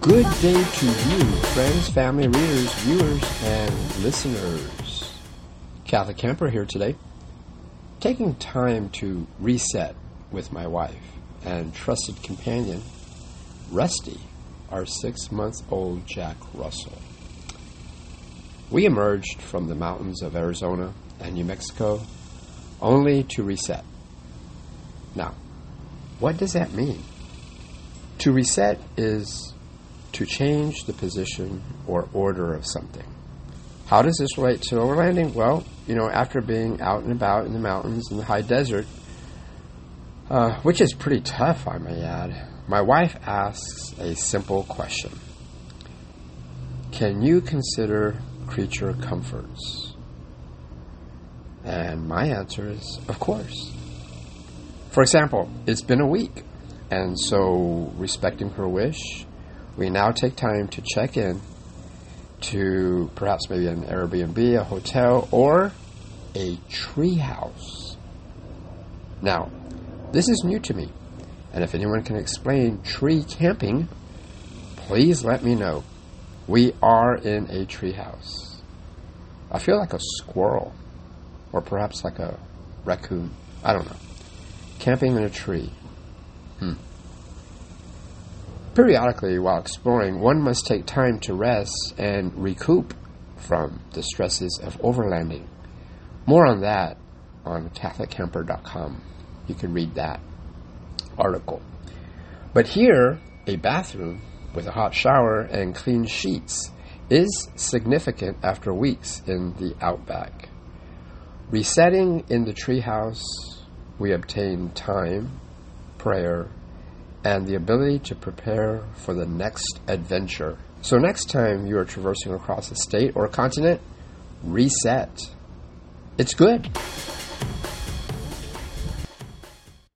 Good day to you, friends, family, readers, viewers, and listeners. Catholic Camper here today, taking time to reset with my wife and trusted companion, Rusty, our six month old Jack Russell. We emerged from the mountains of Arizona and New Mexico only to reset. Now, what does that mean? To reset is to change the position or order of something. How does this relate to overlanding? Well, you know, after being out and about in the mountains and the high desert, uh, which is pretty tough, I may add, my wife asks a simple question Can you consider creature comforts? And my answer is, of course. For example, it's been a week, and so respecting her wish, we now take time to check in to perhaps maybe an Airbnb, a hotel, or a treehouse. Now, this is new to me, and if anyone can explain tree camping, please let me know. We are in a treehouse. I feel like a squirrel, or perhaps like a raccoon. I don't know. Camping in a tree. Hmm. Periodically, while exploring, one must take time to rest and recoup from the stresses of overlanding. More on that on CatholicCamper.com. You can read that article. But here, a bathroom with a hot shower and clean sheets is significant after weeks in the outback. Resetting in the treehouse, we obtain time, prayer, and the ability to prepare for the next adventure. So, next time you are traversing across a state or a continent, reset. It's good.